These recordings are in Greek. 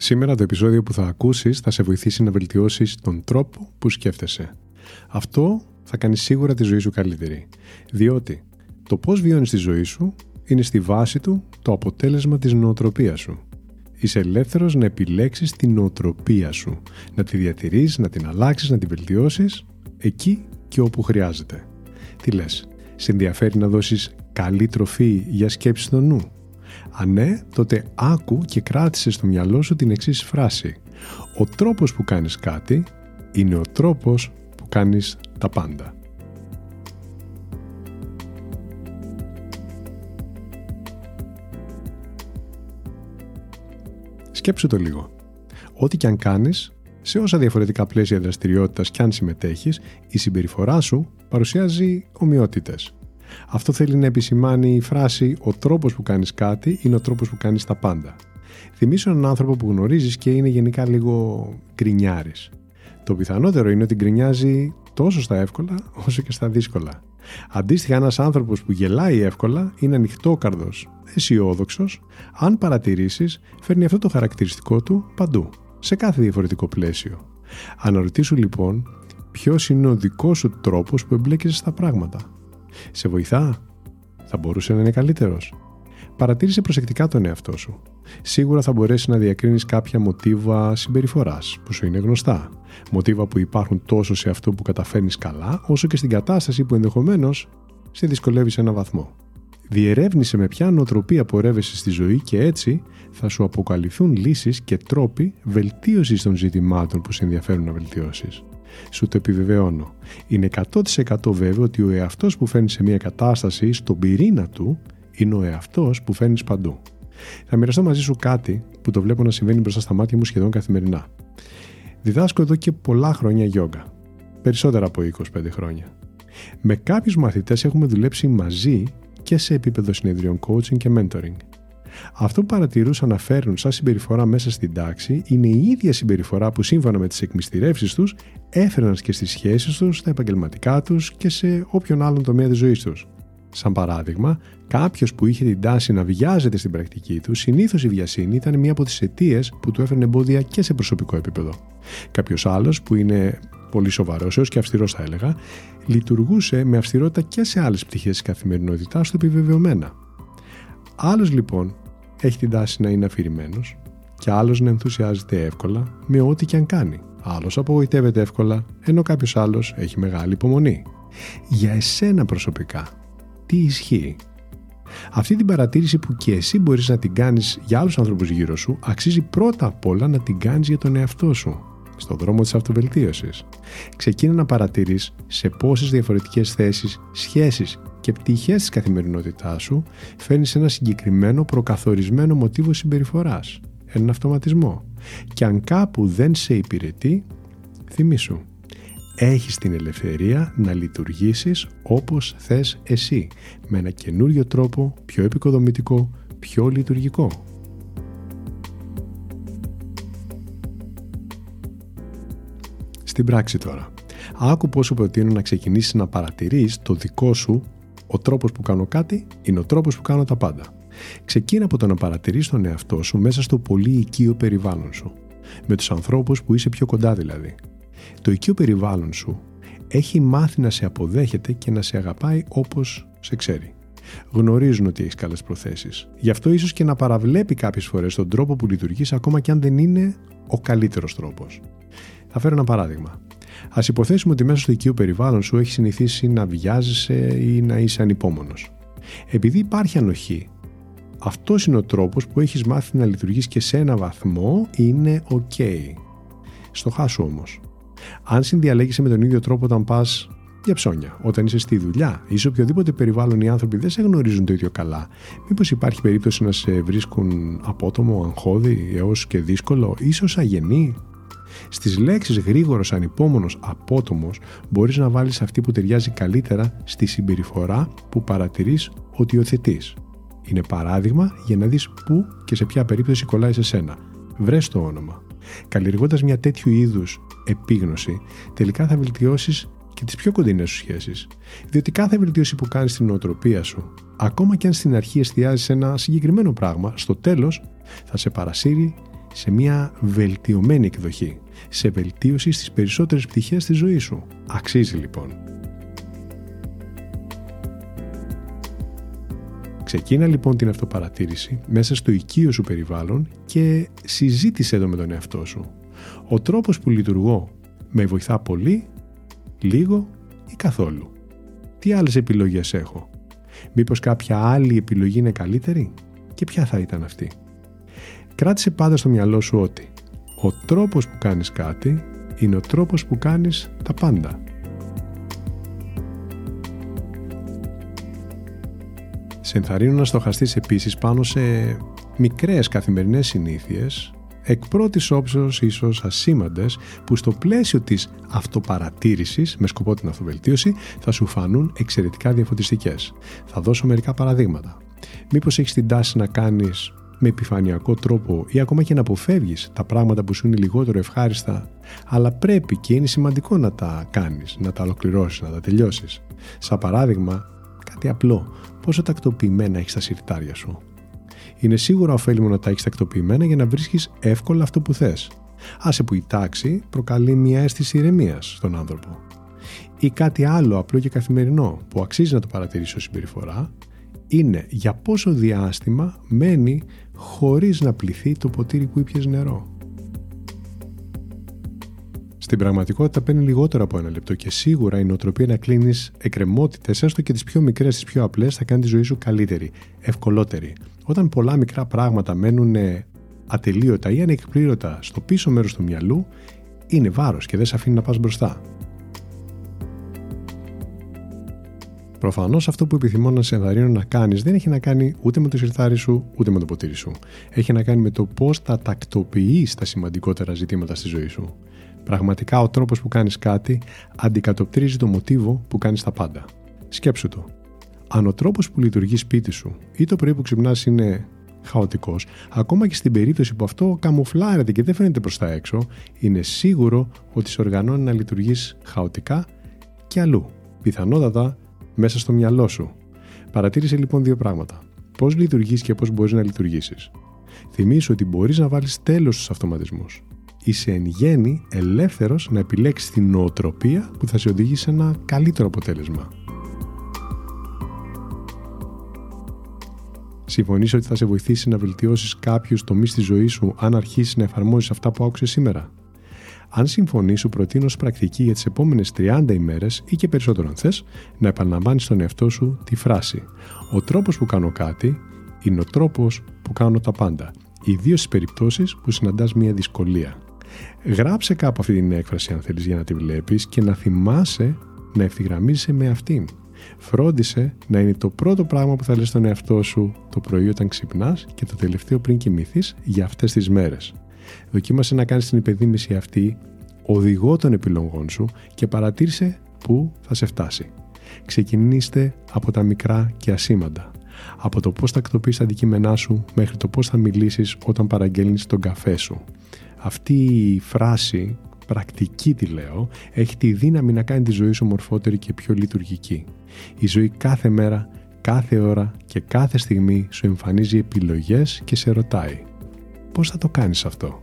Σήμερα το επεισόδιο που θα ακούσεις θα σε βοηθήσει να βελτιώσεις τον τρόπο που σκέφτεσαι. Αυτό θα κάνει σίγουρα τη ζωή σου καλύτερη, διότι το πώς βιώνεις τη ζωή σου είναι στη βάση του το αποτέλεσμα της νοοτροπίας σου. Είσαι ελεύθερος να επιλέξεις την νοοτροπία σου, να τη διατηρείς, να την αλλάξεις, να την βελτιώσεις εκεί και όπου χρειάζεται. Τι λες, σε ενδιαφέρει να δώσεις καλή τροφή για σκέψη στο νου; Αν ναι, τότε άκου και κράτησες στο μυαλό σου την εξής φράση. Ο τρόπος που κάνεις κάτι είναι ο τρόπος που κάνεις τα πάντα. Σκέψου το λίγο. Ό,τι και αν κάνεις, σε όσα διαφορετικά πλαίσια δραστηριότητας κι αν συμμετέχεις, η συμπεριφορά σου παρουσιάζει ομοιότητες. Αυτό θέλει να επισημάνει η φράση «Ο τρόπος που κάνεις κάτι είναι ο τρόπος που κάνεις τα πάντα». Θυμήσου έναν άνθρωπο που γνωρίζεις και είναι γενικά λίγο γκρινιάρης. Το πιθανότερο είναι ότι γκρινιάζει τόσο στα εύκολα όσο και στα δύσκολα. Αντίστοιχα, ένας άνθρωπος που γελάει εύκολα είναι ανοιχτόκαρδος, αισιόδοξος, αν παρατηρήσεις, φέρνει αυτό το χαρακτηριστικό του παντού, σε κάθε διαφορετικό πλαίσιο. Αναρωτήσου λοιπόν ποιος είναι ο δικός σου τρόπος που εμπλέκεσαι στα πράγματα; Σε βοηθά, θα μπορούσε να είναι καλύτερος. Παρατήρησε προσεκτικά τον εαυτό σου. Σίγουρα θα μπορέσει να διακρίνεις κάποια μοτίβα συμπεριφοράς που σου είναι γνωστά. Μοτίβα που υπάρχουν τόσο σε αυτό που καταφέρνεις καλά, όσο και στην κατάσταση που ενδεχομένως σε δυσκολεύει σε ένα βαθμό. Διερεύνησε με ποια νοοτροπία πορεύεσαι στη ζωή και έτσι θα σου αποκαλυφθούν λύσεις και τρόποι βελτίωσης των ζητημάτων που σε ενδιαφέρουν να βελτιώσεις. Σου το επιβεβαιώνω. Είναι 100% βέβαιο ότι ο εαυτός που φέρνει σε μια κατάσταση, στον πυρήνα του, είναι ο εαυτός που φέρνεις παντού. Θα μοιραστώ μαζί σου κάτι που το βλέπω να συμβαίνει μπροστά στα μάτια μου σχεδόν καθημερινά. Διδάσκω εδώ και πολλά χρόνια γιόγκα. Περισσότερα από 25 χρόνια. Με κάποιους μαθητές έχουμε δουλέψει μαζί και σε επίπεδο συνεδριών coaching και mentoring. Αυτό που παρατηρούσα να φέρνουν σαν συμπεριφορά μέσα στην τάξη είναι η ίδια συμπεριφορά που σύμφωνα με τις εκμυστηρεύσεις τους έφεραν και στις σχέσεις τους, στα επαγγελματικά τους και σε όποιον άλλον τομέα της ζωής τους. Σαν παράδειγμα, κάποιος που είχε την τάση να βιάζεται στην πρακτική του, συνήθως η βιασύνη ήταν μία από τις αιτίες που του έφερνε εμπόδια και σε προσωπικό επίπεδο. Κάποιος άλλος που είναι πολύ σοβαρός, έως και αυστηρός θα έλεγα, λειτουργούσε με αυστηρότητα και σε άλλες πτυχές της καθημερινότητάς του επιβεβαιωμένα. Άλλος λοιπόν έχει την τάση να είναι αφηρημένος και άλλος να ενθουσιάζεται εύκολα με ό,τι και αν κάνει. Άλλος απογοητεύεται εύκολα, ενώ κάποιος άλλος έχει μεγάλη υπομονή. Για εσένα προσωπικά, τι ισχύει; Αυτή την παρατήρηση που και εσύ μπορείς να την κάνεις για άλλους ανθρώπους γύρω σου, αξίζει πρώτα απ' όλα να την κάνεις για τον εαυτό σου, στον δρόμο της αυτοβελτίωσης. Ξεκίνα να παρατηρείς σε πόσες διαφορετικές θέσεις, σχέσεις και πτυχές της καθημερινότητάς σου φέρνεις ένα συγκεκριμένο προκαθορισμένο μοτίβο συμπεριφοράς, έναν αυτοματισμό. Και αν κάπου δεν σε υπηρετεί, θυμήσου έχεις την ελευθερία να λειτουργήσεις όπως θες εσύ, με ένα καινούριο τρόπο, πιο επικοδομητικό, πιο λειτουργικό. Στην πράξη τώρα, άκου πόσο προτείνω να ξεκινήσεις να παρατηρείς το δικό σου ο τρόπος που κάνω κάτι είναι ο τρόπος που κάνω τα πάντα. Ξεκίνα από το να παρατηρείς τον εαυτό σου μέσα στο πολύ οικείο περιβάλλον σου. Με τους ανθρώπους που είσαι πιο κοντά δηλαδή. Το οικείο περιβάλλον σου έχει μάθει να σε αποδέχεται και να σε αγαπάει όπως σε ξέρει. Γνωρίζουν ότι έχεις καλές προθέσεις. Γι' αυτό ίσως και να παραβλέπει κάποιες φορές τον τρόπο που λειτουργείς, ακόμα και αν δεν είναι ο καλύτερος τρόπος. Θα φέρω ένα παράδειγμα. Α υποθέσουμε ότι μέσα στο οικείο περιβάλλον σου έχει συνηθίσει να βιάζεσαι ή να είσαι ανυπόμονος. Επειδή υπάρχει ανοχή, αυτός είναι ο τρόπος που έχεις μάθει να λειτουργείς και σε ένα βαθμό είναι OK. Στο χάσου όμως. Αν συνδιαλέγεσαι με τον ίδιο τρόπο όταν πας Για ψώνια, όταν είσαι στη δουλειά ή σε οποιοδήποτε περιβάλλον οι άνθρωποι δεν σε γνωρίζουν το ίδιο καλά, μήπως υπάρχει περίπτωση να σε βρίσκουν απότομο, αγχώδη έως και δύσκολο, ίσως αγενή; Στις λέξεις γρήγορος, ανυπόμονος, απότομος, μπορείς να βάλεις αυτή που ταιριάζει καλύτερα στη συμπεριφορά που παρατηρείς ότι υιοθετείς. Είναι παράδειγμα για να δεις πού και σε ποια περίπτωση κολλάει σε σένα. Βρες το όνομα. Καλλιεργώντας μια τέτοιου είδους επίγνωση, τελικά θα βελτιώσεις και τις πιο κοντινές σου σχέσεις. Διότι κάθε βελτίωση που κάνεις στην νοοτροπία σου, ακόμα και αν στην αρχή εστιάζεις σε ένα συγκεκριμένο πράγμα, στο τέλος θα σε παρασύρει σε μια βελτιωμένη εκδοχή, σε βελτίωση στις περισσότερες πτυχές της ζωής σου. Αξίζει λοιπόν. Ξεκίνα λοιπόν την αυτοπαρατήρηση μέσα στο οικείο σου περιβάλλον και συζήτησε το με τον εαυτό σου. Ο τρόπος που λειτουργώ με βοηθά πολύ, λίγο ή καθόλου. Τι άλλες επιλογές έχω; Μήπως κάποια άλλη επιλογή είναι καλύτερη; Και ποια θα ήταν αυτή; Κράτησε πάντα στο μυαλό σου ότι ο τρόπος που κάνεις κάτι είναι ο τρόπος που κάνεις τα πάντα. Σε ενθαρρύνω να στοχαστείς επίσης πάνω σε μικρές καθημερινές συνήθειες, εκ πρώτης όψεως ίσως ασήμαντες, που στο πλαίσιο της αυτοπαρατήρησης, με σκοπό την αυτοβελτίωση, θα σου φανούν εξαιρετικά διαφωτιστικές. Θα δώσω μερικά παραδείγματα. Μήπως έχεις την τάση να κάνεις με επιφανειακό τρόπο ή ακόμα και να αποφεύγεις τα πράγματα που σου είναι λιγότερο ευχάριστα, αλλά πρέπει και είναι σημαντικό να τα κάνεις, να τα ολοκληρώσεις, να τα τελειώσεις. Σαν παράδειγμα, κάτι απλό, πόσο τακτοποιημένα έχεις τα συρτάρια σου. Είναι σίγουρα ωφέλιμο να τα έχεις τακτοποιημένα για να βρίσκεις εύκολα αυτό που θες. Άσε που η τάξη προκαλεί μια αίσθηση ηρεμίας στον άνθρωπο. Ή κάτι άλλο απλό και καθημερινό που αξίζει να το παρατηρήσει ως συμπεριφορά είναι για πόσο διάστημα μένει χωρίς να πληθεί το ποτήρι που ήπιες νερό. Στην πραγματικότητα παίρνει λιγότερο από ένα λεπτό και σίγουρα η νοοτροπία να κλείνεις εκκρεμότητες, έστω και τις πιο μικρές, τις πιο απλές, θα κάνει τη ζωή σου καλύτερη, ευκολότερη. Όταν πολλά μικρά πράγματα μένουν ατελείωτα ή ανεκπλήρωτα στο πίσω μέρος του μυαλού, είναι βάρος και δεν σε αφήνει να πας μπροστά. Προφανώς αυτό που επιθυμώ να σε ενθαρρύνω να κάνεις δεν έχει να κάνει ούτε με το σιρτάρι σου ούτε με το ποτήρι σου. Έχει να κάνει με το πώς θα τακτοποιείς τα σημαντικότερα ζητήματα στη ζωή σου. Πραγματικά ο τρόπος που κάνεις κάτι αντικατοπτρίζει το μοτίβο που κάνεις τα πάντα. Σκέψου το. Αν ο τρόπος που λειτουργεί σπίτι σου ή το πρωί που ξυπνάς είναι χαοτικός, ακόμα και στην περίπτωση που αυτό καμουφλάρεται και δεν φαίνεται προς τα έξω, είναι σίγουρο ότι σε οργανώνει να λειτουργείς χαοτικά και αλλού. Πιθανότατα μέσα στο μυαλό σου. Παρατήρησε λοιπόν δύο πράγματα. Πώς λειτουργείς και πώς μπορείς να λειτουργήσεις. Θυμήσου ότι μπορείς να βάλεις τέλος στους αυτοματισμούς. Είσαι εν γέννη ελεύθερος να επιλέξεις την νοοτροπία που θα σε οδηγήσει σε ένα καλύτερο αποτέλεσμα. Συμφωνείς ότι θα σε βοηθήσει να βελτιώσεις κάποιους τομείς της ζωής σου αν αρχίσεις να εφαρμόζεις αυτά που άκουσες σήμερα; Αν συμφωνείς, σου προτείνω ως πρακτική για τις επόμενες 30 ημέρες ή και περισσότερο αν θες, να επαναλαμβάνεις στον εαυτό σου τη φράση Ο τρόπος που κάνω κάτι είναι ο τρόπος που κάνω τα πάντα, ιδίως στις περιπτώσεις που συναντάς μια δυσκολία. Γράψε κάπου αυτή την έκφραση αν θέλεις για να τη βλέπεις και να θυμάσαι να ευθυγραμμίζεσαι με αυτήν. Φρόντισε να είναι το πρώτο πράγμα που θα λες στον εαυτό σου το πρωί όταν ξυπνάς και το τελευταίο πριν κοιμηθείς για αυτές τις μέρες. Δοκίμασε να κάνεις την υπενθύμηση αυτή οδηγό των επιλογών σου και παρατήρησε πού θα σε φτάσει. Ξεκινήστε από τα μικρά και ασήμαντα. Από το πώς θα ακτοποιείς τα αντικείμενά σου μέχρι το πώς θα μιλήσεις όταν παραγγέλνεις τον καφέ σου. Αυτή η φράση, πρακτική τη λέω, έχει τη δύναμη να κάνει τη ζωή σου μορφότερη και πιο λειτουργική. Η ζωή κάθε μέρα, κάθε ώρα και κάθε στιγμή σου εμφανίζει επιλογές και σε ρωτάει πώς θα το κάνεις αυτό;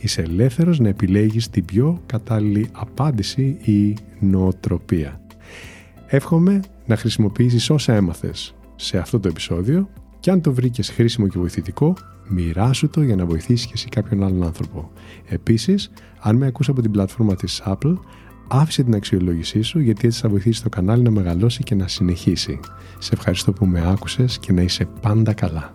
Είσαι ελεύθερος να επιλέγεις την πιο κατάλληλη απάντηση ή νοοτροπία. Εύχομαι να χρησιμοποιήσεις όσα έμαθες σε αυτό το επεισόδιο και αν το βρήκες χρήσιμο και βοηθητικό, μοιράσου το για να βοηθήσεις και εσύ κάποιον άλλον άνθρωπο. Επίσης, αν με ακούς από την πλατφόρμα της Apple, άφησε την αξιολόγησή σου γιατί έτσι θα βοηθήσει το κανάλι να μεγαλώσει και να συνεχίσει. Σε ευχαριστώ που με άκουσες και να είσαι πάντα καλά.